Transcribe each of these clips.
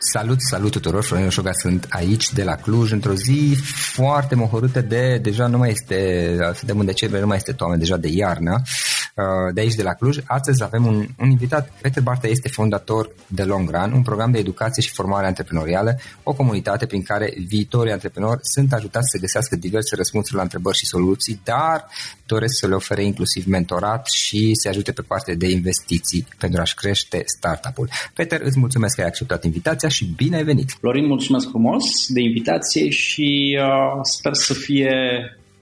Salut, salut tuturor, Florin Oșoga sunt aici de la Cluj într-o zi foarte mohorâtă de, deja nu mai este, suntem în decembrie, nu mai este toamnă, deja de iarnă, uh, de aici de la Cluj. Astăzi avem un, un invitat, Peter Barta este fondator de Long Run, un program de educație și formare antreprenorială, o comunitate prin care viitorii antreprenori sunt ajutați să găsească diverse răspunsuri la întrebări și soluții, dar doresc să le ofere inclusiv mentorat și să ajute pe partea de investiții pentru a-și crește startup-ul. Peter, îți mulțumesc că ai acceptat invitația și bine ai venit! Florin, mulțumesc frumos de invitație și uh, sper să fie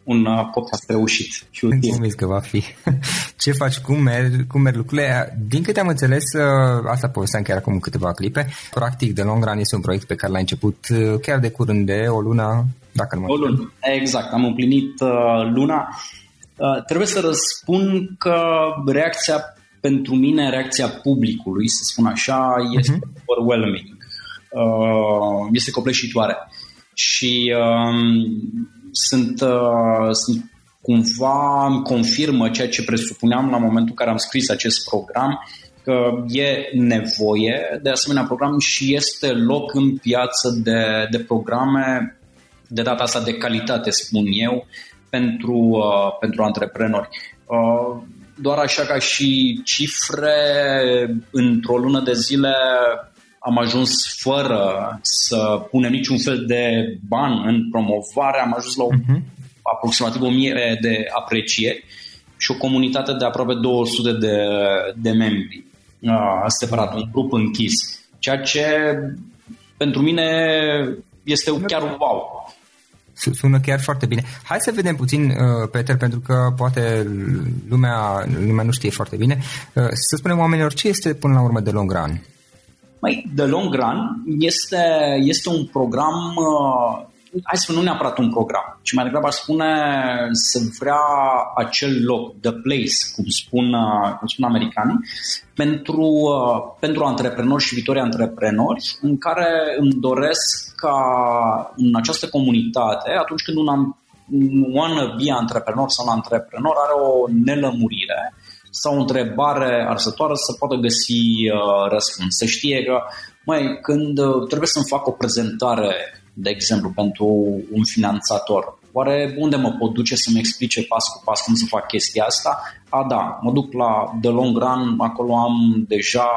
un uh, podcast reușit și util. Convins că va fi. Ce faci? Cum merg, cum merg lucrurile? Din câte am înțeles, uh, asta povesteam chiar acum câteva clipe, practic The Long Run este un proiect pe care l-ai început uh, chiar de curând, de o lună, dacă nu mă O lună, exact. Am împlinit uh, luna. Uh, trebuie să răspund că reacția pentru mine, reacția publicului, să spun așa, este uh-huh. overwhelming. Uh, este copleșitoare. Și uh, sunt, uh, sunt cumva îmi confirmă ceea ce presupuneam la momentul în care am scris acest program, că e nevoie de asemenea program și este loc în piață de, de programe de data asta de calitate, spun eu, pentru, uh, pentru antreprenori. Uh, doar așa ca și cifre, într-o lună de zile am ajuns fără să punem niciun fel de ban în promovare, am ajuns la o, uh-huh. aproximativ 1000 de aprecieri și o comunitate de aproape 200 de, de membri, uh, separat, un grup închis. Ceea ce pentru mine este chiar un wow. Sună chiar foarte bine. Hai să vedem puțin, uh, Peter, pentru că poate lumea, lumea nu știe foarte bine. Uh, să spunem oamenilor ce este până la urmă de long run. Mai, The Long Run este, este un program uh, hai să spun, nu neapărat un program, ci mai degrabă aș spune să vrea acel loc, the place, cum spun, uh, cum spun americanii, pentru, uh, pentru antreprenori și viitori antreprenori, în care îmi doresc ca în această comunitate, atunci când un, un wannabe antreprenor sau un antreprenor are o nelămurire, sau o întrebare arsătoare să poată găsi uh, răspuns. Să știe că, mai când uh, trebuie să-mi fac o prezentare de exemplu, pentru un finanțator. Oare unde mă pot duce să-mi explice pas cu pas cum să fac chestia asta? A, da, mă duc la The Long Run, acolo am deja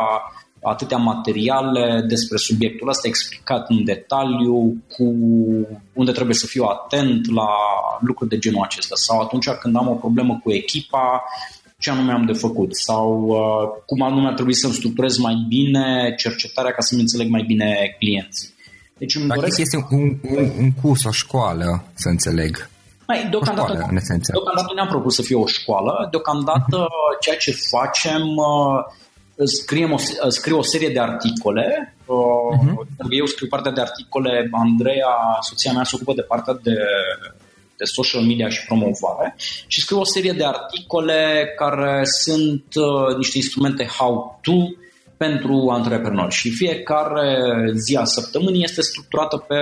atâtea materiale despre subiectul ăsta explicat în detaliu, cu unde trebuie să fiu atent la lucruri de genul acesta. Sau atunci când am o problemă cu echipa, ce anume am de făcut sau uh, cum anume ar trebui să-mi structurez mai bine cercetarea ca să-mi înțeleg mai bine clienții. Deci îmi Practic doresc... este un, un, un curs, o școală, să înțeleg. Mai, deocamdată, o școală, în esență. deocamdată ne-am propus să fie o școală. Deocamdată uh-huh. ceea ce facem, uh, scriem o, scriu o serie de articole. Uh-huh. Eu scriu partea de articole, Andreea, soția mea, se ocupă de partea de de social media și promovare și scriu o serie de articole care sunt uh, niște instrumente how-to pentru antreprenori și fiecare zi a săptămânii este structurată pe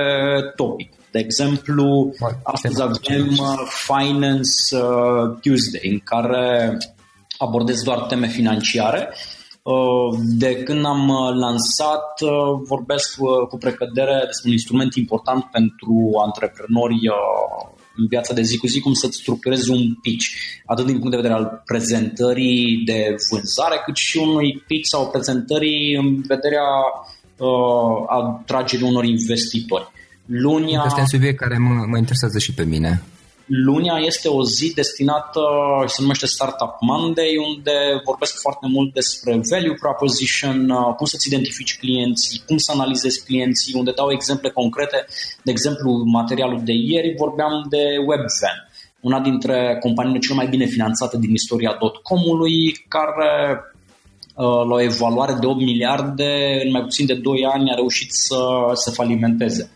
topic. De exemplu, astăzi avem uh, Finance uh, Tuesday, în care abordez doar teme financiare. Uh, de când am lansat, vorbesc cu precădere despre un instrument important pentru antreprenori în viața de zi cu zi cum să-ți structurezi un pitch, atât din punct de vedere al prezentării de vânzare, cât și unui pitch sau prezentării în vederea uh, atragerii unor investitori. Lunia... Este un subiect care mă, mă interesează și pe mine. Lunia este o zi destinată, se numește Startup Monday, unde vorbesc foarte mult despre value proposition, uh, cum să-ți identifici clienții, cum să analizezi clienții, unde dau exemple concrete. De exemplu, materialul de ieri vorbeam de WebVan, una dintre companiile cele mai bine finanțate din istoria .com-ului, care uh, la o evaluare de 8 miliarde, în mai puțin de 2 ani a reușit să se falimenteze.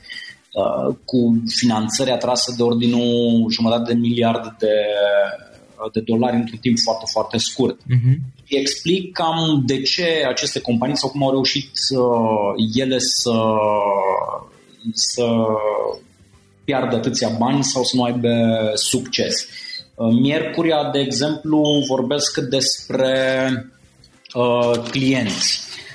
Uh, cu finanțări atrase de ordinul jumătate de miliard de, de dolari într-un timp foarte, foarte scurt. Uh-huh. Explic cam de ce aceste companii sau cum au reușit uh, ele să, să piardă atâția bani sau să nu aibă succes. Uh, miercuria, de exemplu, vorbesc despre uh, clienți Uh,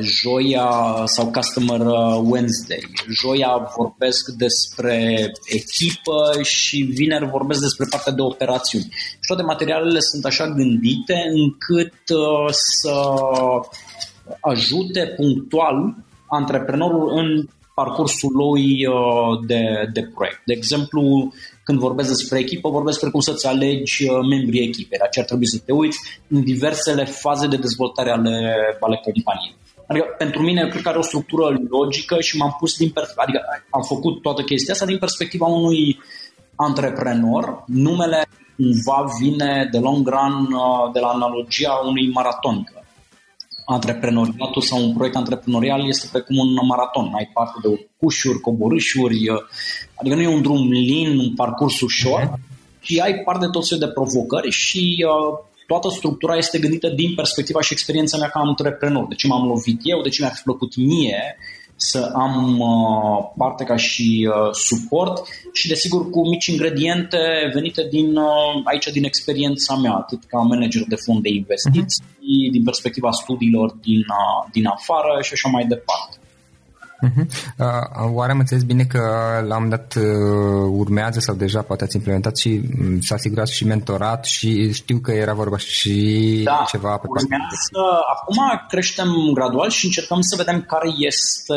joia sau Customer uh, Wednesday. Joia vorbesc despre echipă și vineri vorbesc despre partea de operațiuni. Și toate materialele sunt așa gândite încât uh, să ajute punctual antreprenorul în parcursul lui de, de proiect. De exemplu, când vorbesc despre echipă, vorbesc despre cum să-ți alegi uh, membrii echipei, la ce ar trebui să te uiți în diversele faze de dezvoltare ale, ale companiei. Adică pentru mine cred că are o structură logică și m-am pus din perspectiva, adică am făcut toată chestia asta din perspectiva unui antreprenor. Numele cumva vine de long run uh, de la analogia unui maraton antreprenoriatul sau un proiect antreprenorial este pe cum un maraton. Ai parte de cușuri, coborâșuri, uh, adică nu e un drum lin, un parcurs ușor, uh-huh. ci ai parte de tot felul de provocări și uh, toată structura este gândită din perspectiva și experiența mea ca antreprenor. De ce m-am lovit eu, de ce mi-a plăcut mie să am uh, parte ca și uh, suport și desigur cu mici ingrediente venite din uh, aici din experiența mea, atât ca manager de fond de investiții, uh-huh. din perspectiva studiilor din, din afară și așa mai departe. Uh-huh. Uh, oare am înțeles bine că la un dat uh, urmează sau deja poate ați implementat și um, s-a asigurat și mentorat și știu că era vorba și da, ceva pe urmează, Acum creștem gradual și încercăm să vedem care este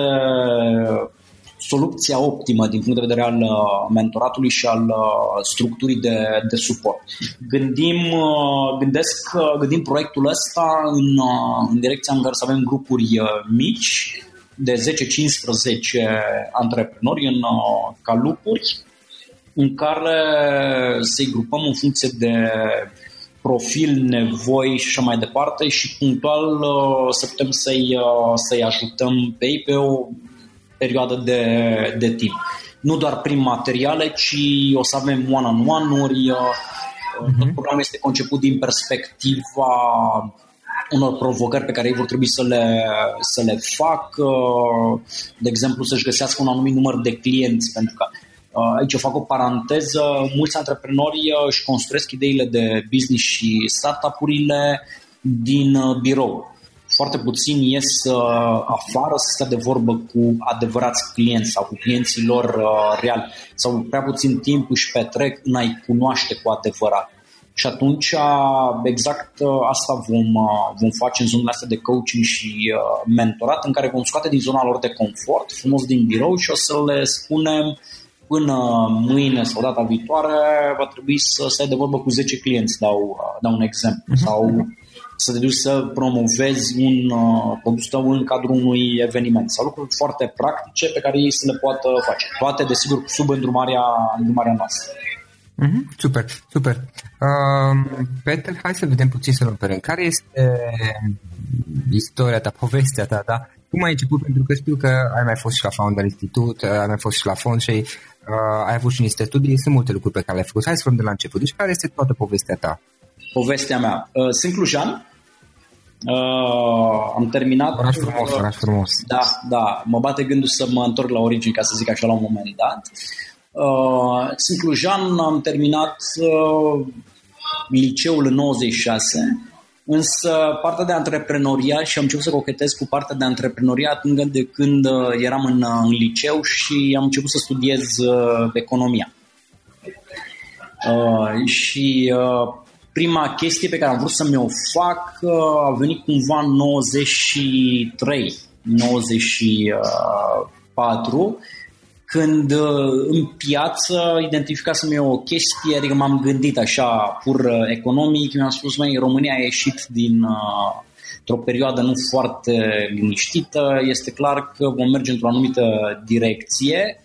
soluția optimă din punct de vedere al uh, mentoratului și al uh, structurii de, de suport. Gândim, uh, gândesc, gândim proiectul ăsta în, în direcția în care să avem grupuri mici de 10-15 antreprenori în calupuri în care să-i grupăm în funcție de profil, nevoi și așa mai departe și punctual să putem să-i, să-i ajutăm pe ei pe o perioadă de, de timp. Nu doar prin materiale, ci o să avem one-on-one-uri. Uh-huh. Tot programul este conceput din perspectiva unor provocări pe care ei vor trebui să le, să le facă, de exemplu să-și găsească un anumit număr de clienți, pentru că uh, aici fac o paranteză, mulți antreprenori uh, își construiesc ideile de business și startup-urile din uh, birou foarte puțin ies uh, afară să stea de vorbă cu adevărați clienți sau cu clienții lor uh, reali sau prea puțin timp își petrec în a-i cunoaște cu adevărat. Și atunci uh, exact uh, asta vom, uh, vom face în zonele astea de coaching și uh, mentorat în care vom scoate din zona lor de confort, frumos din birou și o să le spunem până mâine sau data viitoare va trebui să stai de vorbă cu 10 clienți, dau, uh, dau un exemplu. Uh-huh. Sau să te duci să promovezi un uh, produs tău în cadrul unui eveniment sau lucruri foarte practice pe care ei să le poată face. Toate, desigur, sub îndrumarea, îndrumarea noastră. Mm-hmm, super, super. Uh, Peter, hai să vedem puțin să luăm Care este istoria ta, povestea ta, da? Cum ai început? Pentru că știu că ai mai fost și la Founder Institute, ai mai fost și la fond și uh, ai avut și niște studii, sunt multe lucruri pe care le-ai făcut. Hai să luăm de la început. Deci care este toată povestea ta? Povestea mea. Uh, sunt clujan, Uh, am terminat... Oraș frumos, uh, oraș frumos. Da, da. Mă bate gândul să mă întorc la origini, ca să zic așa, la un moment dat. Uh, sunt clujan, am terminat uh, liceul în 96, însă partea de antreprenoriat și am început să cochetez cu partea de antreprenoriat încă de când uh, eram în, uh, în liceu și am început să studiez uh, economia. Uh, și uh, prima chestie pe care am vrut să mi-o fac uh, a venit cumva în 93, 94, când uh, în piață identificasem eu o chestie, adică m-am gândit așa pur uh, economic, mi-am spus, mai România a ieșit din într-o perioadă nu foarte liniștită, este clar că vom merge într-o anumită direcție.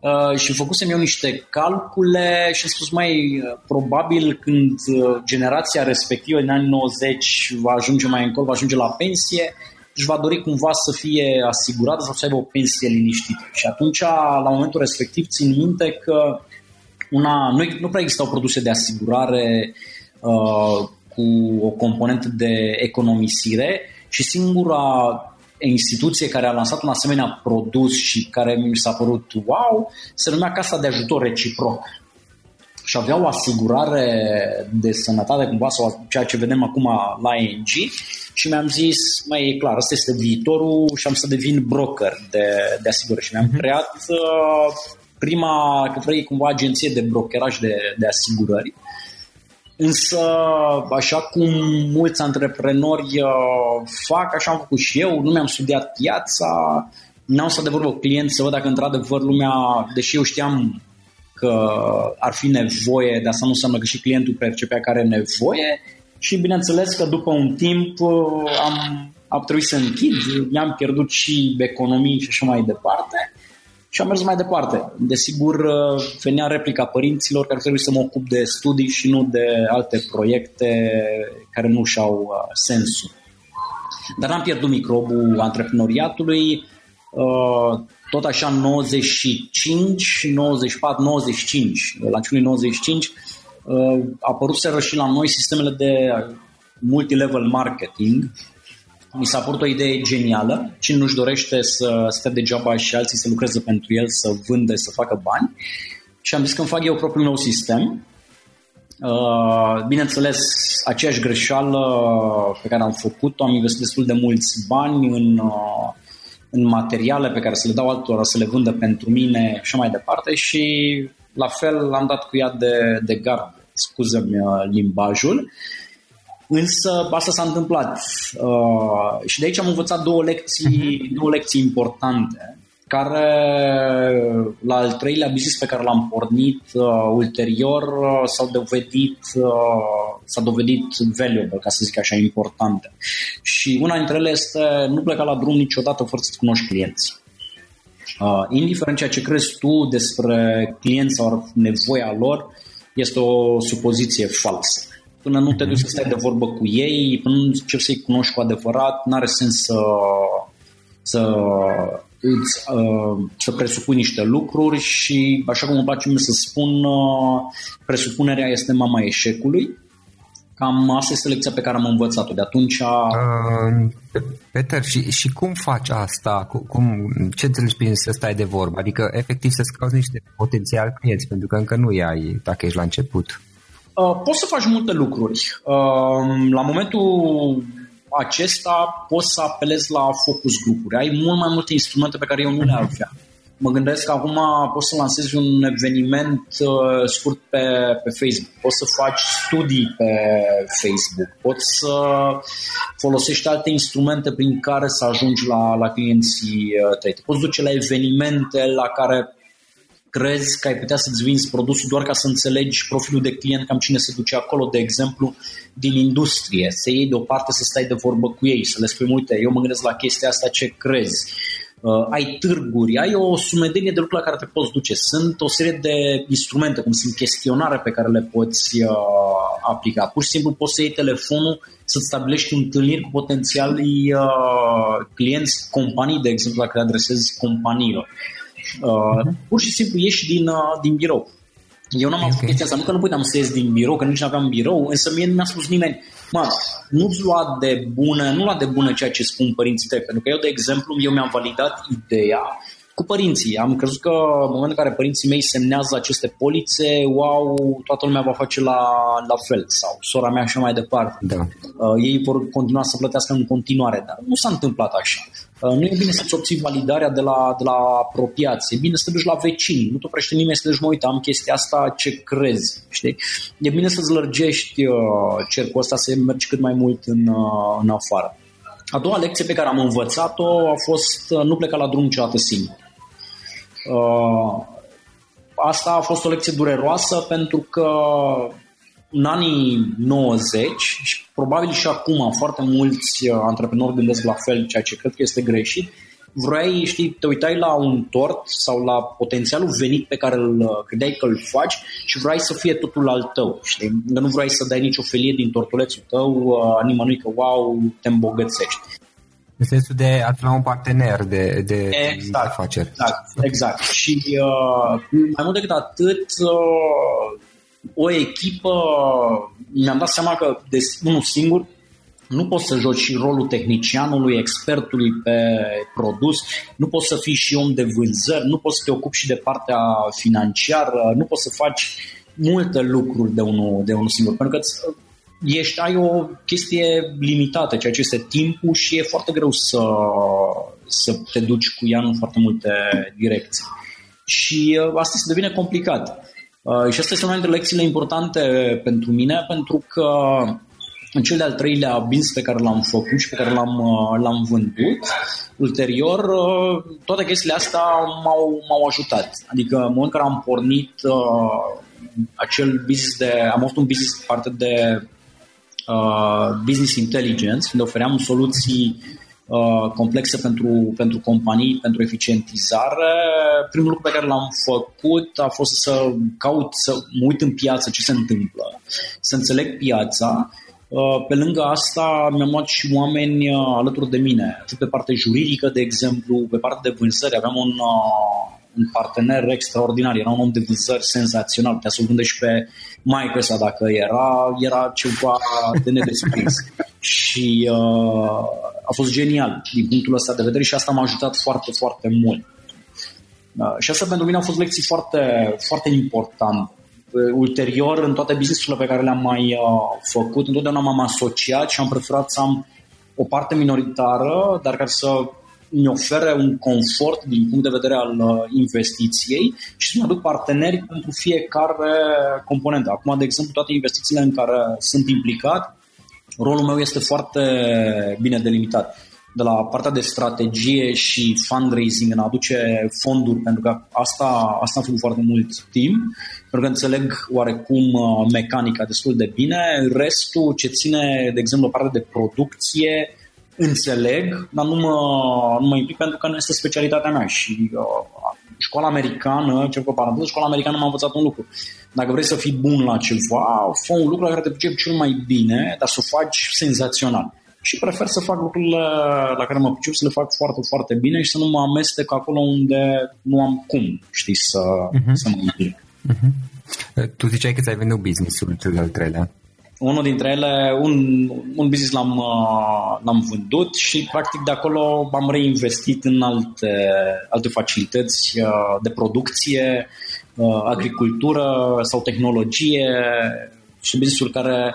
Uh, și făcusem eu niște calcule și am spus mai probabil când uh, generația respectivă din anii 90 va ajunge mai încolo, va ajunge la pensie, își va dori cumva să fie asigurată sau să aibă o pensie liniștită. Și atunci, la momentul respectiv, țin minte că una, nu, nu prea existau produse de asigurare uh, cu o componentă de economisire și singura instituție care a lansat un asemenea produs și care mi s-a părut wow, se numea Casa de Ajutor Reciproc. Și avea o asigurare de sănătate, cumva, sau ceea ce vedem acum la ING și mi-am zis, mai e clar, ăsta este viitorul și am să devin broker de, de asigurări. Și mi-am mhm. creat uh, prima, că vrei, cumva, agenție de brokeraj de, de asigurări Însă, așa cum mulți antreprenori uh, fac, așa am făcut și eu, nu mi-am studiat piața, n-am stat de vorbă cu client să văd dacă într-adevăr lumea, deși eu știam că ar fi nevoie, dar asta nu înseamnă că și clientul percepea că are nevoie și bineînțeles că după un timp uh, am, am trebuit să închid, mi-am pierdut și economii și așa mai departe și am mers mai departe. Desigur, uh, venea replica părinților care trebuie să mă ocup de studii și nu de alte proiecte care nu și-au uh, sensul. Dar n-am pierdut microbul antreprenoriatului. Uh, tot așa 95, 94, 95, la începutul 95, a apărut și la noi sistemele de multilevel marketing, mi s-a părut o idee genială. Cine nu-și dorește să stea degeaba și alții să lucreze pentru el, să vândă, să facă bani. Și am zis că îmi fac eu propriul meu sistem. Uh, bineînțeles, aceeași greșeală pe care am făcut-o, am investit destul de mulți bani în, uh, în materiale pe care să le dau altora, să le vândă pentru mine și așa mai departe și la fel am dat cu ea de, de gard, scuză-mi uh, limbajul. Însă asta s-a întâmplat uh, și de aici am învățat două lecții, uh-huh. două lecții importante care la al treilea business pe care l-am pornit uh, ulterior uh, s-au dovedit, uh, s-a dovedit valuable, ca să zic așa, importante. Și una dintre ele este nu pleca la drum niciodată fără să-ți cunoști clienții. Uh, indiferent ceea ce crezi tu despre clienți sau nevoia lor, este o supoziție falsă. Până nu te duci să stai de vorbă cu ei, până nu începi să-i cunoști cu adevărat, n-are sens să, să îți, uh, să presupui niște lucruri și, așa cum îmi place mie să spun, uh, presupunerea este mama eșecului. Cam asta este lecția pe care am învățat-o. De atunci... Uh, Peter, și, și cum faci asta? Cum, ce înțelegi prin să stai de vorbă? Adică, efectiv, să-ți cauți niște potențial clienți, pentru că încă nu ai dacă ești la început. Uh, poți să faci multe lucruri. Uh, la momentul acesta poți să apelezi la focus grupuri. Ai mult mai multe instrumente pe care eu nu le avea. Mă gândesc că acum poți să lansezi un eveniment uh, scurt pe, pe Facebook, poți să faci studii pe Facebook, poți să folosești alte instrumente prin care să ajungi la, la clienții uh, tăi. Poți duce la evenimente la care crezi că ai putea să-ți vinzi produsul doar ca să înțelegi profilul de client, cam cine se duce acolo, de exemplu, din industrie, să iei deoparte, să stai de vorbă cu ei, să le spui, uite, eu mă gândesc la chestia asta, ce crezi? Uh, ai târguri, ai o sumedenie de lucruri la care te poți duce. Sunt o serie de instrumente, cum sunt chestionare pe care le poți uh, aplica. Pur și simplu poți să iei telefonul, să-ți stabilești întâlniri cu potențialii uh, clienți, companii, de exemplu, la care adresezi companiilor. Uh, pur și simplu ieși din, uh, din birou. Eu n-am okay. avut chestia asta, nu că nu puteam să ies din birou, că nici nu aveam birou, însă mie nu mi-a spus nimeni, mă, nu-ți lua de bună, nu lua de bună ceea ce spun părinții tăi, pentru că eu, de exemplu, eu mi-am validat ideea cu părinții. Am crezut că în momentul în care părinții mei semnează aceste polițe, wow, toată lumea va face la, la fel sau sora mea și mai departe. Da. Uh, ei vor continua să plătească în continuare, dar nu s-a întâmplat așa. Uh, nu e bine să-ți obții validarea de la, de la apropiați, e bine să te duci la vecini, nu te oprește nimeni să te duci, mă, uite, am chestia asta, ce crezi, știi? E bine să-ți lărgești uh, cercul ăsta, să mergi cât mai mult în, uh, în afară. A doua lecție pe care am învățat-o a fost uh, nu pleca la drum niciodată singur. Uh, asta a fost o lecție dureroasă pentru că în anii 90 și probabil și acum foarte mulți uh, antreprenori gândesc la fel, ceea ce cred că este greșit, vrei, știi, te uitai la un tort sau la potențialul venit pe care îl uh, credeai că îl faci și vrei să fie totul al tău, știi? Că nu vrei să dai nicio felie din tortulețul tău uh, nimănui că, wow, te îmbogățești. În sensul de a fi un partener de, de exact, afaceri. Exact, exact. Și uh, mai mult decât atât, uh, o echipă, mi-am dat seama că de unul singur nu poți să joci rolul tehnicianului, expertului pe produs, nu poți să fii și om de vânzări, nu poți să te ocupi și de partea financiară, nu poți să faci multe lucruri de unul, de unul singur, pentru că ești, ai o chestie limitată, ceea ce este timpul și e foarte greu să, să te duci cu ea în foarte multe direcții. Și uh, asta se devine complicat. Uh, și asta este una dintre lecțiile importante pentru mine, pentru că în cel de-al treilea business pe care l-am făcut și pe care l-am, uh, l-am vândut, ulterior, uh, toate chestiile astea m-au, m-au ajutat. Adică în momentul în care am pornit uh, acel business de, am avut un business parte de uh, business intelligence, unde ofeream soluții Uh, complexe pentru, pentru companii, pentru eficientizare. Primul lucru pe care l-am făcut a fost să caut, să mă uit în piață ce se întâmplă, să înțeleg piața. Uh, pe lângă asta mi-am luat și oameni uh, alături de mine, atât pe partea juridică, de exemplu, pe partea de vânzări. Aveam un, un partener extraordinar, era un om de vânzări senzațional, putea să-l vânde și pe maică sa dacă era, era ceva de nedescris. și uh, a fost genial din punctul ăsta de vedere și asta m-a ajutat foarte, foarte mult. Uh, și asta pentru mine au fost lecții foarte, foarte importante. Uh, ulterior, în toate businessurile pe care le-am mai uh, făcut, întotdeauna m-am asociat și am preferat să am o parte minoritară, dar care să mi ofere un confort din punct de vedere al uh, investiției și să-mi aduc parteneri pentru fiecare componentă. Acum, de exemplu, toate investițiile în care sunt implicat, rolul meu este foarte bine delimitat de la partea de strategie și fundraising în a aduce fonduri, pentru că asta, asta am făcut foarte mult timp, pentru că înțeleg oarecum uh, mecanica destul de bine. Restul ce ține, de exemplu, partea de producție, înțeleg, dar nu mă, nu mă implic pentru că nu este specialitatea mea și uh, școala americană, ce pe paranteză, școala americană m-a învățat un lucru. Dacă vrei să fii bun la ceva, fă un lucru la care te pricepi cel mai bine, dar să o faci senzațional și prefer să fac lucrurile la care mă pricep, să le fac foarte, foarte bine și să nu mă amestec acolo unde nu am cum, știi, să, uh-huh. să mă implic. Uh-huh. Tu ziceai că ți-ai venit business-ul cel de-al treilea. Unul dintre ele, un, un business l-am, uh, l-am vândut și practic de acolo am reinvestit în alte, alte facilități uh, de producție, uh, agricultură sau tehnologie și business care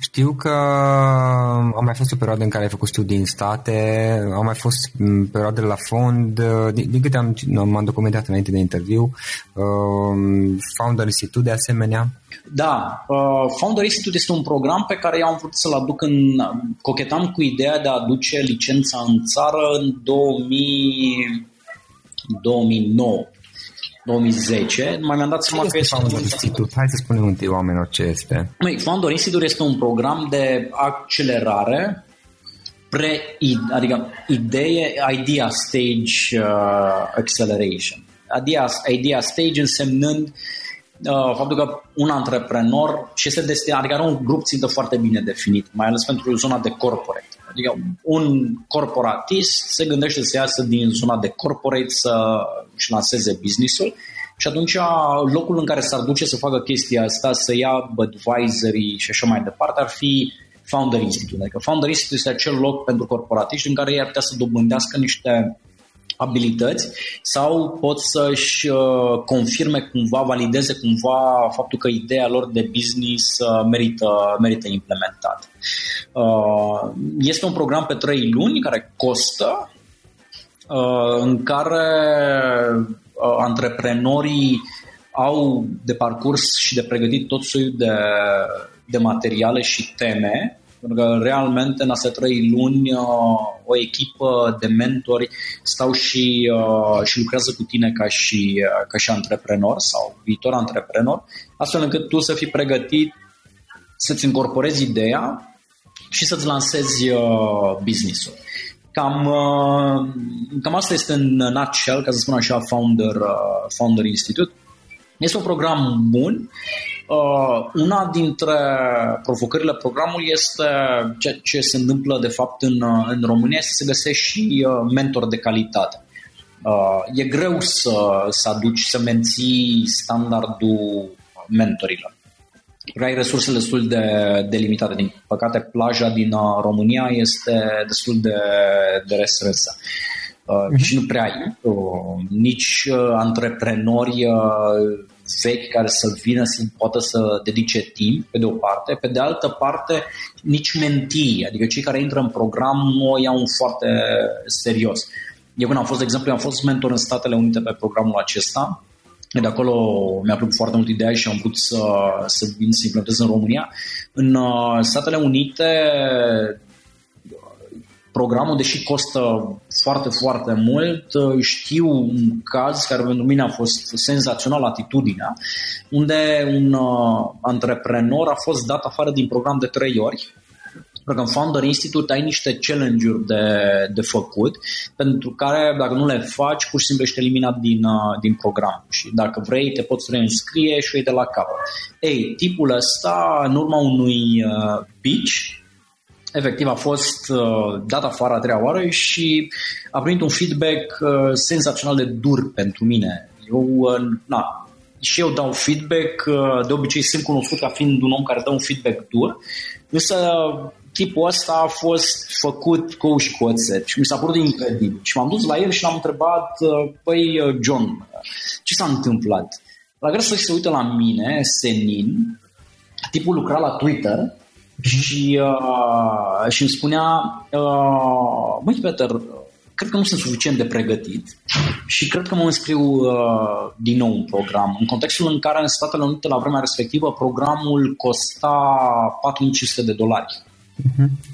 Știu că a mai fost o perioadă în care ai făcut studii în state, au mai fost perioade la fond, din, din câte am, m-am documentat înainte de interviu, uh, Founder Institute de asemenea. Da, uh, Founder Institute este un program pe care eu am vrut să-l aduc în... Cochetam cu ideea de a aduce licența în țară în 2000, 2009. 2010, mai mi-am dat seama că este Founder Institute. Hai să spunem întâi oamenilor ce este. Măi, Founder Institute este un program de accelerare pre adică idee, idea stage uh, acceleration. Idea, idea stage însemnând uh, faptul că un antreprenor și este destinat, adică are un grup țintă foarte bine definit, mai ales pentru zona de corporate. Adică un corporatist se gândește să iasă din zona de corporate să își lanseze business-ul și atunci locul în care s-ar duce să facă chestia asta, să ia advisory și așa mai departe, ar fi Founder Institute. Adică Founder Institute este acel loc pentru corporatiști în care ei ar putea să dobândească niște abilități sau pot să-și uh, confirme cumva, valideze cumva faptul că ideea lor de business uh, merită, merită implementată. Uh, este un program pe trei luni care costă, în care antreprenorii au de parcurs și de pregătit tot soiul de, de materiale și teme pentru că realmente în astea trei luni uh, o echipă de mentori stau și, uh, și lucrează cu tine ca și, uh, ca și antreprenor sau viitor antreprenor, astfel încât tu să fii pregătit să-ți incorporezi ideea și să-ți lansezi business-ul. Cam, cam asta este în nutshell, ca să spun așa, Founder, Founder Institute. Este un program bun Uh, una dintre provocările programului este ceea ce se întâmplă de fapt în, uh, în România, este să se găsești și uh, mentor de calitate. E greu să, să aduci, să menții standardul mentorilor. Ai resursele destul de, de limitate. Din păcate, plaja din România este destul de, de restrânsă. Uh-huh. Și nu prea ai uh, nici uh, antreprenori uh, vechi care să vină să poată să dedice timp, pe de o parte, pe de altă parte nici mentii, adică cei care intră în program nu o iau foarte serios. Eu când am fost, de exemplu, am fost mentor în Statele Unite pe programul acesta, de acolo mi-a plăcut foarte mult ideea și am vrut să, să vin să implementez în România. În uh, Statele Unite programul, deși costă foarte, foarte mult, știu un caz care pentru mine a fost senzațional atitudinea, unde un uh, antreprenor a fost dat afară din program de trei ori, pentru că în Founder Institute ai niște challenge-uri de, de făcut, pentru care dacă nu le faci, pur și simplu ești eliminat din, uh, din program. Și dacă vrei, te poți reînscrie și o iei de la capăt. Ei, tipul ăsta, în urma unui uh, pitch, efectiv a fost uh, dat afară a treia oară și a primit un feedback uh, senzațional de dur pentru mine. Eu, uh, na, și eu dau feedback, uh, de obicei sunt cunoscut ca fiind un om care dă un feedback dur, însă tipul ăsta a fost făcut cu și cu oțet și mi s-a părut incredibil. Și m-am dus la el și l-am întrebat, uh, păi uh, John, ce s-a întâmplat? La care să se uită la mine, senin, tipul lucra la Twitter și, uh, și îmi spunea, uh, măi Peter, cred că nu sunt suficient de pregătit și cred că mă înscriu uh, din nou în program. În contextul în care în Statele Unite la vremea respectivă programul costa 4500 de dolari. Uh-huh.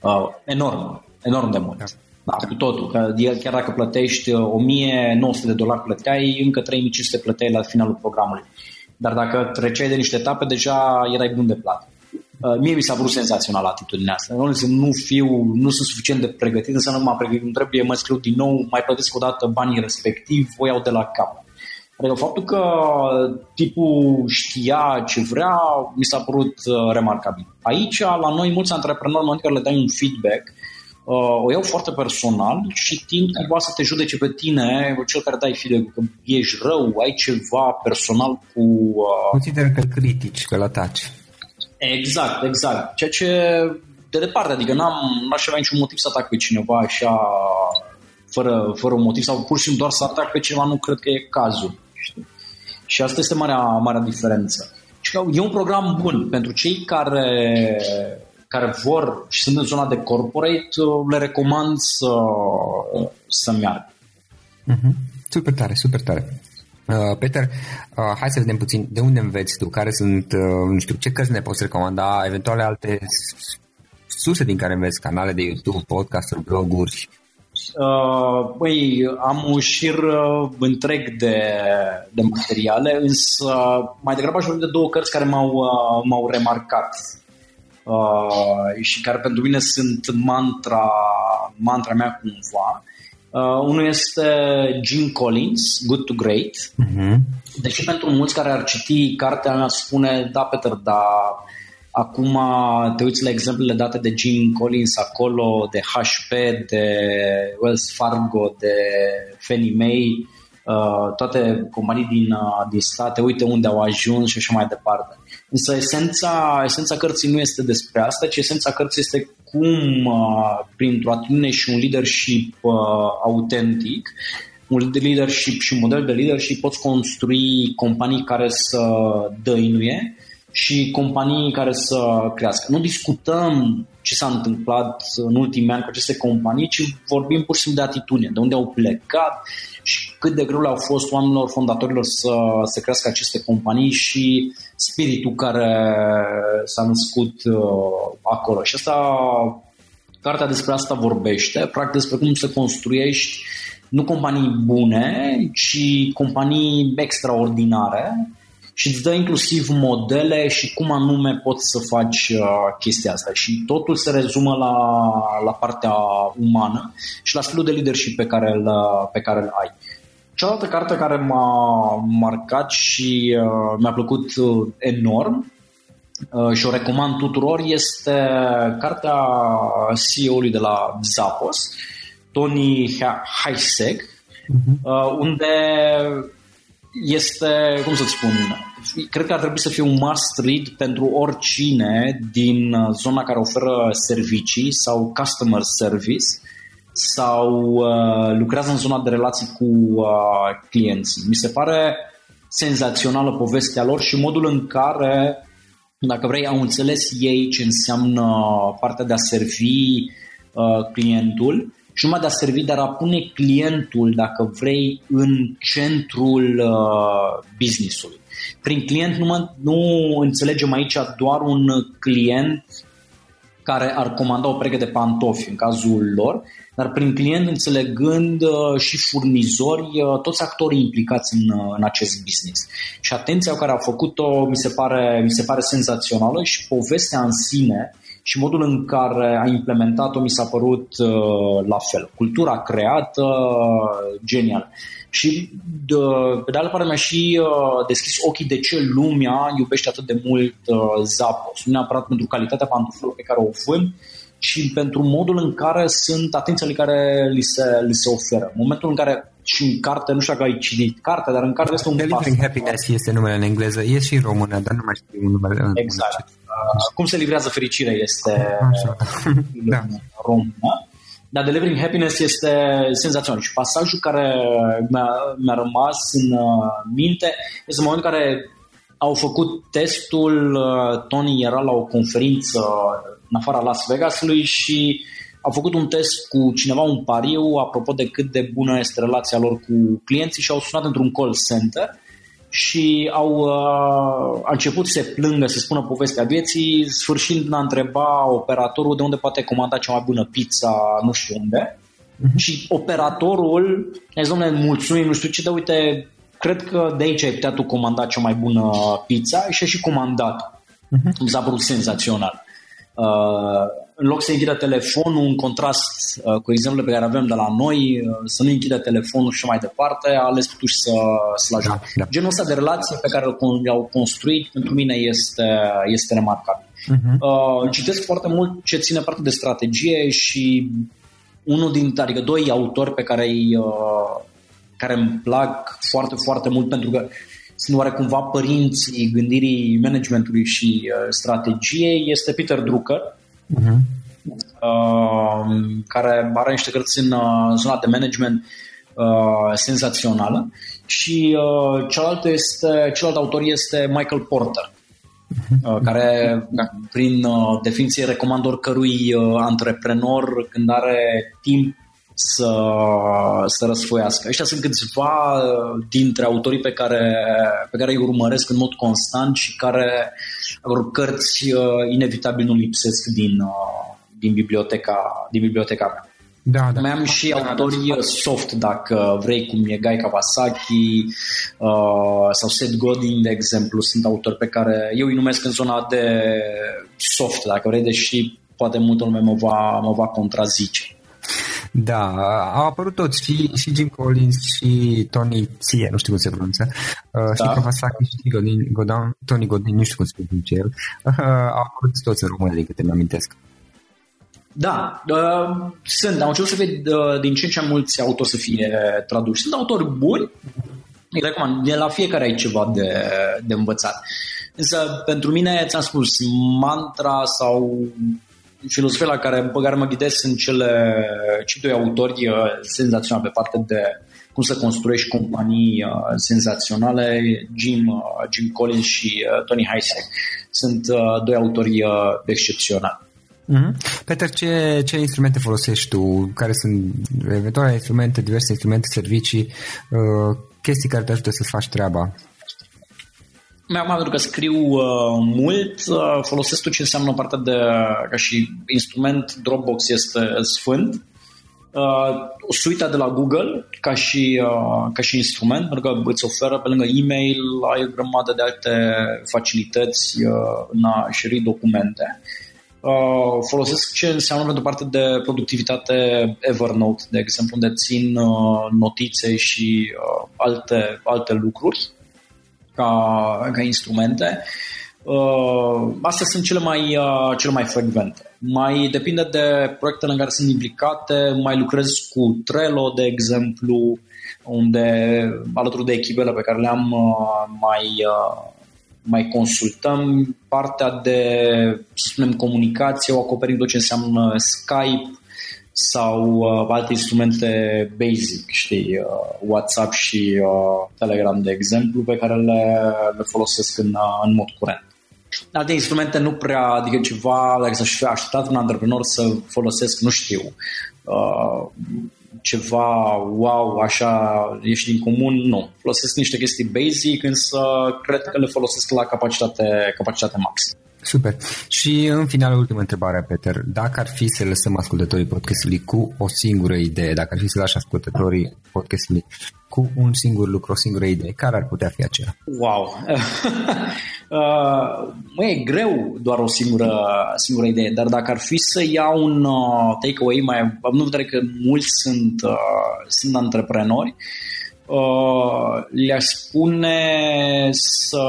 Uh, enorm, enorm de mult. Da. Da, cu totul. Că chiar dacă plătești 1900 uh, de dolari plăteai, încă 3500 plăteai la finalul programului. Dar dacă treceai de niște etape, deja erai bun de plată. Uh, mie mi s-a vrut senzațional atitudinea asta. Nu, nu fiu, nu sunt suficient de pregătit, înseamnă că m-am pregătit, nu trebuie, mă scriu din nou, mai plătesc o dată banii respectiv, voi iau de la cap. Adică faptul că tipul știa ce vrea, mi s-a părut uh, remarcabil. Aici, la noi, mulți antreprenori, în momentul care le dai un feedback, uh, o iau foarte personal și tind cumva să te judece pe tine, cel care dai feedback, că ești rău, ai ceva personal cu... Uh... Consider că critici, că-l ataci. Exact, exact. Ceea ce de departe, adică n-am, n-aș avea niciun motiv să atac pe cineva așa fără, fără un motiv sau pur și simplu doar să atac pe cineva, nu cred că e cazul. Știi? Și asta este marea, marea diferență. Și e un program bun pentru cei care, care vor și sunt în zona de corporate, le recomand să, să meargă. Mm-hmm. Super tare, super tare. Uh, Peter, uh, hai să vedem puțin de unde înveți tu, care sunt, uh, nu știu, ce cărți ne poți recomanda, eventuale alte surse din care înveți, canale de YouTube, podcasturi, bloguri, Uh, băi, am un șir uh, întreg de, de materiale, însă mai degrabă aș de două cărți care m-au, uh, m-au remarcat uh, și care pentru mine sunt mantra, mantra mea cumva. Uh, unul este Jim Collins, Good to Great. Uh-huh. Deși pentru mulți care ar citi cartea mea spune, da, Peter, dar Acum te uiți la exemplele date de Jim Collins acolo, de HP, de Wells Fargo, de Fannie Mae, uh, toate companii din, uh, din state, uite unde au ajuns și așa mai departe. Însă esența, esența cărții nu este despre asta, ci esența cărții este cum, uh, printr-o atitudine și un leadership autentic, un leadership și un model de leadership poți construi companii care să dăinuie și companii care să crească. Nu discutăm ce s-a întâmplat în ultimii ani cu aceste companii, ci vorbim pur și simplu de atitudine, de unde au plecat și cât de greu le-au fost oamenilor fondatorilor să, să crească aceste companii și spiritul care s-a născut uh, acolo. Și asta, cartea despre asta vorbește, practic despre cum să construiești nu companii bune, ci companii extraordinare și îți dă inclusiv modele și cum anume poți să faci uh, chestia asta. Și totul se rezumă la, la partea umană și la stilul de leadership pe care îl, uh, pe care îl ai. Cealaltă carte care m-a marcat și uh, mi-a plăcut uh, enorm uh, și o recomand tuturor este cartea CEO-ului de la Zappos, Tony Heisek, uh-huh. uh, unde este, cum să spun, cred că ar trebui să fie un must read pentru oricine din uh, zona care oferă servicii sau customer service sau uh, lucrează în zona de relații cu uh, clienții. Mi se pare senzațională povestea lor și modul în care, dacă vrei, au înțeles ei ce înseamnă partea de a servi uh, clientul și numai de a servi, dar a pune clientul, dacă vrei, în centrul uh, businessului. Prin client nu, mă, nu înțelegem aici doar un client care ar comanda o pereche de pantofi în cazul lor, dar prin client înțelegând uh, și furnizori, uh, toți actorii implicați în, uh, în acest business. Și atenția care a făcut-o mi se pare, mi se pare senzațională și povestea în sine și modul în care a implementat-o mi s-a părut uh, la fel. Cultura creată, uh, genial. Și de, pe de altă parte mi-a și uh, deschis ochii de ce lumea iubește atât de mult uh, Zappos. Nu neapărat pentru calitatea pantofelor pe care o vând, ci pentru modul în care sunt atenția care li se, li se oferă. În momentul în care și în carte, nu știu dacă ai citit cartea, dar în carte este un Delivering pas. Happiness este numele în engleză, e și în română, dar nu mai știu numele în Exact. Uh, cum se livrează fericirea este Așa. da. în română. Dar Delivering Happiness este senzațional și pasajul care mi-a, mi-a rămas în uh, minte este în momentul în care au făcut testul, uh, Tony era la o conferință în afara Las Vegasului și au făcut un test cu cineva, un pariu, apropo de cât de bună este relația lor cu clienții și au sunat într-un call center și au uh, a început să se plângă, să spună povestea vieții, sfârșind a întreba operatorul de unde poate comanda cea mai bună pizza, nu știu unde. Uh-huh. Și operatorul, a zis, domnule, mulțumim, nu știu ce, de uite, cred că de aici ai putea tu comanda cea mai bună pizza și a și comandat. Uh-huh. Mi s-a părut senzațional. Uh, în loc să închidă telefonul, în contrast uh, cu exemplul pe care avem de la noi, uh, să nu închidă telefonul și mai departe, a ales totuși să, să-l ajute. Da, da. Genul ăsta de relație pe care l-au construit, pentru mine este, este remarcabil. Uh-huh. Uh, citesc foarte mult ce ține parte de strategie și unul din, adică doi autori pe care îi, uh, care îmi plac foarte, foarte mult pentru că sunt oarecumva părinții gândirii managementului și uh, strategiei, este Peter Drucker, uh-huh. uh, care are niște cărți în uh, zona de management uh, senzațională și uh, celălalt, este, celălalt autor este Michael Porter, uh-huh. uh, care prin uh, definiție recomand oricărui uh, antreprenor când are timp să, să răsfoiască. Ăștia sunt câțiva uh, dintre autorii pe care, pe care îi urmăresc în mod constant și care vor cărți uh, inevitabil nu lipsesc din, uh, din, biblioteca, din biblioteca mea. Da, da. Mai am și autorii soft, dacă vrei, cum e Guy Kawasaki uh, sau Seth Godin, de exemplu. Sunt autori pe care eu îi numesc în zona de soft, dacă vrei, deși poate multă lume mă va, mă va contrazice. Da, au apărut toți, și, și Jim Collins, și Tony Ție, nu știu cum se pronunță, uh, da. și Kawasaki, și Godin, Godin, Tony Godin, nu știu cum se pronunță el, uh, au apărut toți în română, din câte mi-amintesc. Da, uh, sunt, am început să ved uh, din ce în ce mulți autori să fie traduși. Sunt autori buni, îi recomand, de la fiecare ai ceva de, de învățat. Însă, pentru mine, ți-am spus, mantra sau filosofia la care, pe care mă ghidesc sunt cele, cei doi autori uh, senzaționali pe partea de cum să construiești companii uh, senzaționale, Jim, uh, Jim Collins și uh, Tony Heisek. Sunt uh, doi autori uh, excepționali. Mm-hmm. Peter, ce, ce instrumente folosești tu? Care sunt eventuale instrumente, diverse instrumente, servicii, uh, chestii care te ajută să faci treaba? Mai pentru că scriu uh, mult, uh, folosesc tot ce înseamnă partea de, ca și instrument, Dropbox este sfânt. Uh, suita de la Google ca și, uh, ca și instrument, pentru că îți oferă pe lângă e-mail, ai o grămadă de alte facilități uh, în a șeri documente. Uh, folosesc ce înseamnă pentru partea de productivitate Evernote, de exemplu, unde țin uh, notițe și uh, alte, alte lucruri ca, ca instrumente. Uh, astea sunt cele mai, uh, cele mai frecvente. Mai depinde de proiectele în care sunt implicate, mai lucrez cu Trello, de exemplu, unde alături de echipele pe care le-am uh, mai, uh, mai consultăm partea de, să spunem, comunicație, o acoperim tot ce înseamnă Skype, sau uh, alte instrumente basic, știi, uh, WhatsApp și uh, Telegram, de exemplu, pe care le, le folosesc în, uh, în mod curent. Alte instrumente nu prea, adică ceva, dacă să-și fi așteptat un antreprenor să folosesc, nu știu, uh, ceva wow, așa, ești din comun, nu. Folosesc niște chestii basic, însă cred că le folosesc la capacitate, capacitate maximă. Super. Și în final, ultima întrebare, Peter. Dacă ar fi să lăsăm ascultătorii podcastului cu o singură idee, dacă ar fi să lași ascultătorii podcastului cu un singur lucru, o singură idee. Care ar putea fi aceea? Wow! uh, mă, e greu doar o singură, singură idee, dar dacă ar fi să iau un uh, takeaway, mai având în vedere că mulți sunt, uh, sunt antreprenori, uh, le-aș spune să,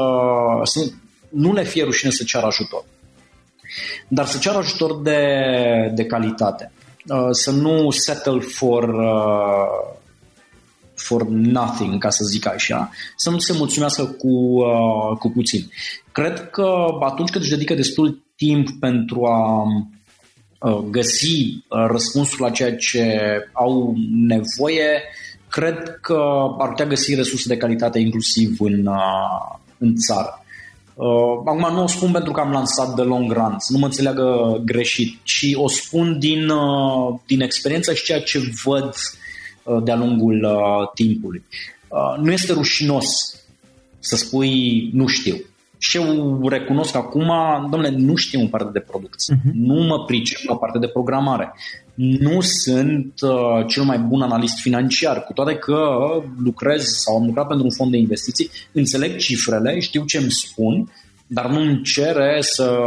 să nu le fie rușine să ceară ajutor. Dar să ceară ajutor de, de calitate. Uh, să nu settle for uh, for nothing, ca să zic așa, să nu se mulțumească cu, uh, cu puțin. Cred că atunci când își dedică destul timp pentru a uh, găsi uh, răspunsul la ceea ce au nevoie, cred că ar putea găsi resurse de calitate inclusiv în, uh, în țară. Uh, acum nu o spun pentru că am lansat de long run, să nu mă înțeleagă greșit, ci o spun din, uh, din experiență și ceea ce văd uh, de-a lungul uh, timpului. Uh, nu este rușinos să spui nu știu. Și eu recunosc acum, domnule, nu știu în parte de producție, uh-huh. nu mă pricep la parte de programare, nu sunt uh, cel mai bun analist financiar, cu toate că lucrez sau am lucrat pentru un fond de investiții, înțeleg cifrele, știu ce îmi spun, dar nu îmi cere să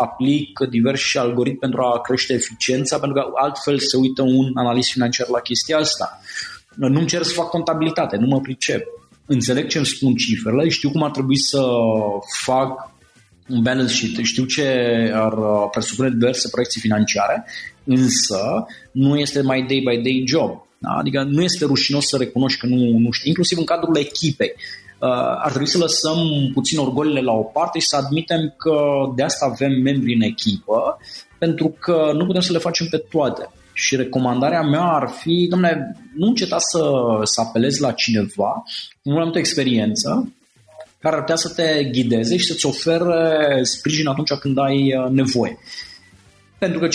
aplic diversi algoritmi pentru a crește eficiența, pentru că altfel se uită un analist financiar la chestia asta. Nu-mi cer să fac contabilitate, nu mă pricep. Înțeleg ce îmi spun cifrele, știu cum ar trebui să fac un balance sheet, știu ce ar presupune diverse proiecții financiare, însă nu este mai day by day job. Da? Adică nu este rușinos să recunoști că nu, nu știi, inclusiv în cadrul echipei. Uh, ar trebui să lăsăm puțin orgolile la o parte și să admitem că de asta avem membri în echipă, pentru că nu putem să le facem pe toate. Și recomandarea mea ar fi, domnule, nu înceta să, să apelezi la cineva cu multă experiență, care ar putea să te ghideze și să-ți ofere sprijin atunci când ai uh, nevoie. Pentru că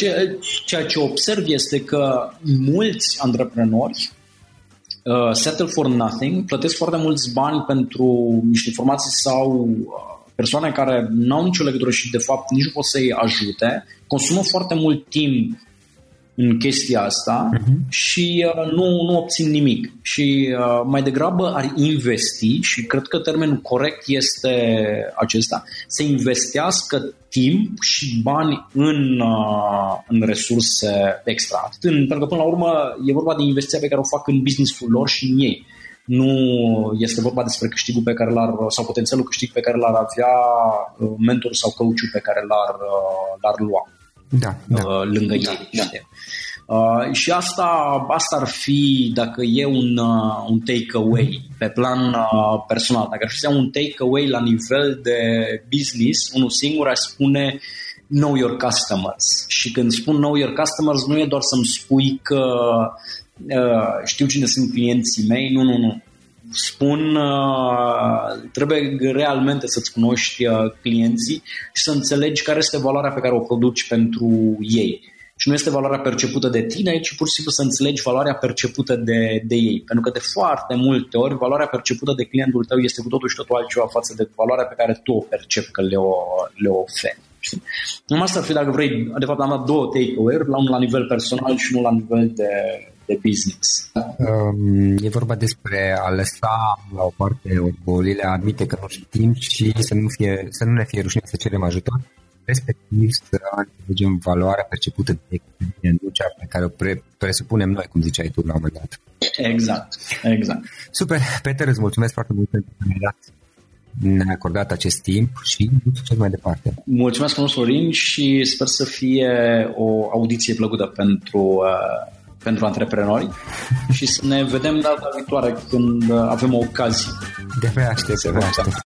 ceea ce observ este că mulți antreprenori uh, settle for nothing, plătesc foarte mulți bani pentru niște informații sau uh, persoane care nu au nicio legătură și de fapt nici nu pot să-i ajute, consumă foarte mult timp în chestia asta uh-huh. și uh, nu, nu obțin nimic. Și uh, mai degrabă ar investi, și cred că termenul corect este acesta, să investească timp și bani în, uh, în resurse extra. Atât în, pentru că până la urmă e vorba de investiția pe care o fac în businessul lor și în ei. Nu este vorba despre câștigul pe care l-ar, sau potențialul câștig pe care l-ar avea uh, mentorul sau coachul pe care l-ar, uh, l-ar lua da, da. Uh, lângă da, ei. Da. Uh, și asta, asta ar fi, dacă e un, uh, un takeaway pe plan uh, personal, dacă ar fi un takeaway la nivel de business, unul singur aș spune know your customers. Și când spun know your customers, nu e doar să-mi spui că uh, știu cine sunt clienții mei, nu, nu, nu spun, uh, trebuie realmente să-ți cunoști uh, clienții și să înțelegi care este valoarea pe care o produci pentru ei. Și nu este valoarea percepută de tine, ci pur și simplu să înțelegi valoarea percepută de, de ei. Pentru că de foarte multe ori valoarea percepută de clientul tău este cu totul și totul altceva față de valoarea pe care tu o percepi că le, o, le oferi. Numai asta ar fi dacă vrei, de fapt am dat două take-away-uri, la unul la nivel personal și unul la nivel de, de business. Um, e vorba despre a lăsa la o parte orgolile, a admite că nu știm și să nu, fie, să nu ne fie rușine să cerem ajutor, respectiv să înțelegem valoarea percepută de client, nu cea pe care o pre- presupunem noi, cum ziceai tu la un moment dat. Exact, exact. Super, Peter, îți mulțumesc foarte mult pentru că mi-ai dat ne-a acordat acest timp și mult succes mai departe. Mulțumesc frumos, Florin, și sper să fie o audiție plăcută pentru, uh, pentru antreprenori și să ne vedem data viitoare când avem o ocazie. De pe aștept, de pe aștept.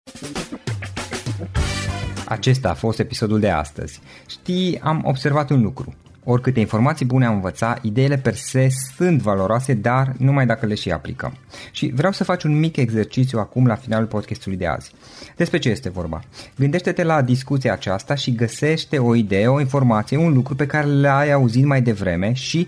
Acesta a fost episodul de astăzi. Știi, am observat un lucru. Oricâte informații bune am învățat, ideile per se sunt valoroase, dar numai dacă le și aplicăm. Și vreau să faci un mic exercițiu acum la finalul podcastului de azi. Despre ce este vorba? Gândește-te la discuția aceasta și găsește o idee, o informație, un lucru pe care le-ai auzit mai devreme și,